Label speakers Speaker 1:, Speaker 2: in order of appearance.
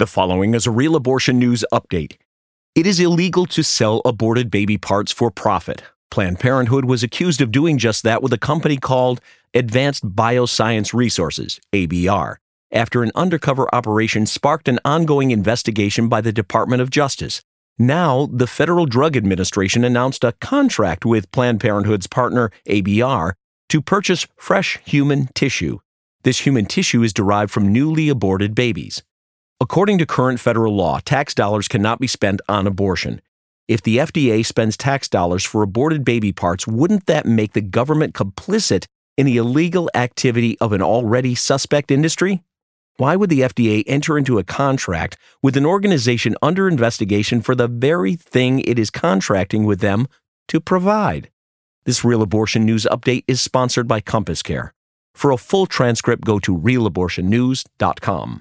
Speaker 1: The following is a real abortion news update. It is illegal to sell aborted baby parts for profit. Planned Parenthood was accused of doing just that with a company called Advanced Bioscience Resources, ABR, after an undercover operation sparked an ongoing investigation by the Department of Justice. Now, the Federal Drug Administration announced a contract with Planned Parenthood's partner, ABR, to purchase fresh human tissue. This human tissue is derived from newly aborted babies. According to current federal law, tax dollars cannot be spent on abortion. If the FDA spends tax dollars for aborted baby parts, wouldn't that make the government complicit in the illegal activity of an already suspect industry? Why would the FDA enter into a contract with an organization under investigation for the very thing it is contracting with them to provide? This Real Abortion News update is sponsored by Compass Care. For a full transcript, go to realabortionnews.com.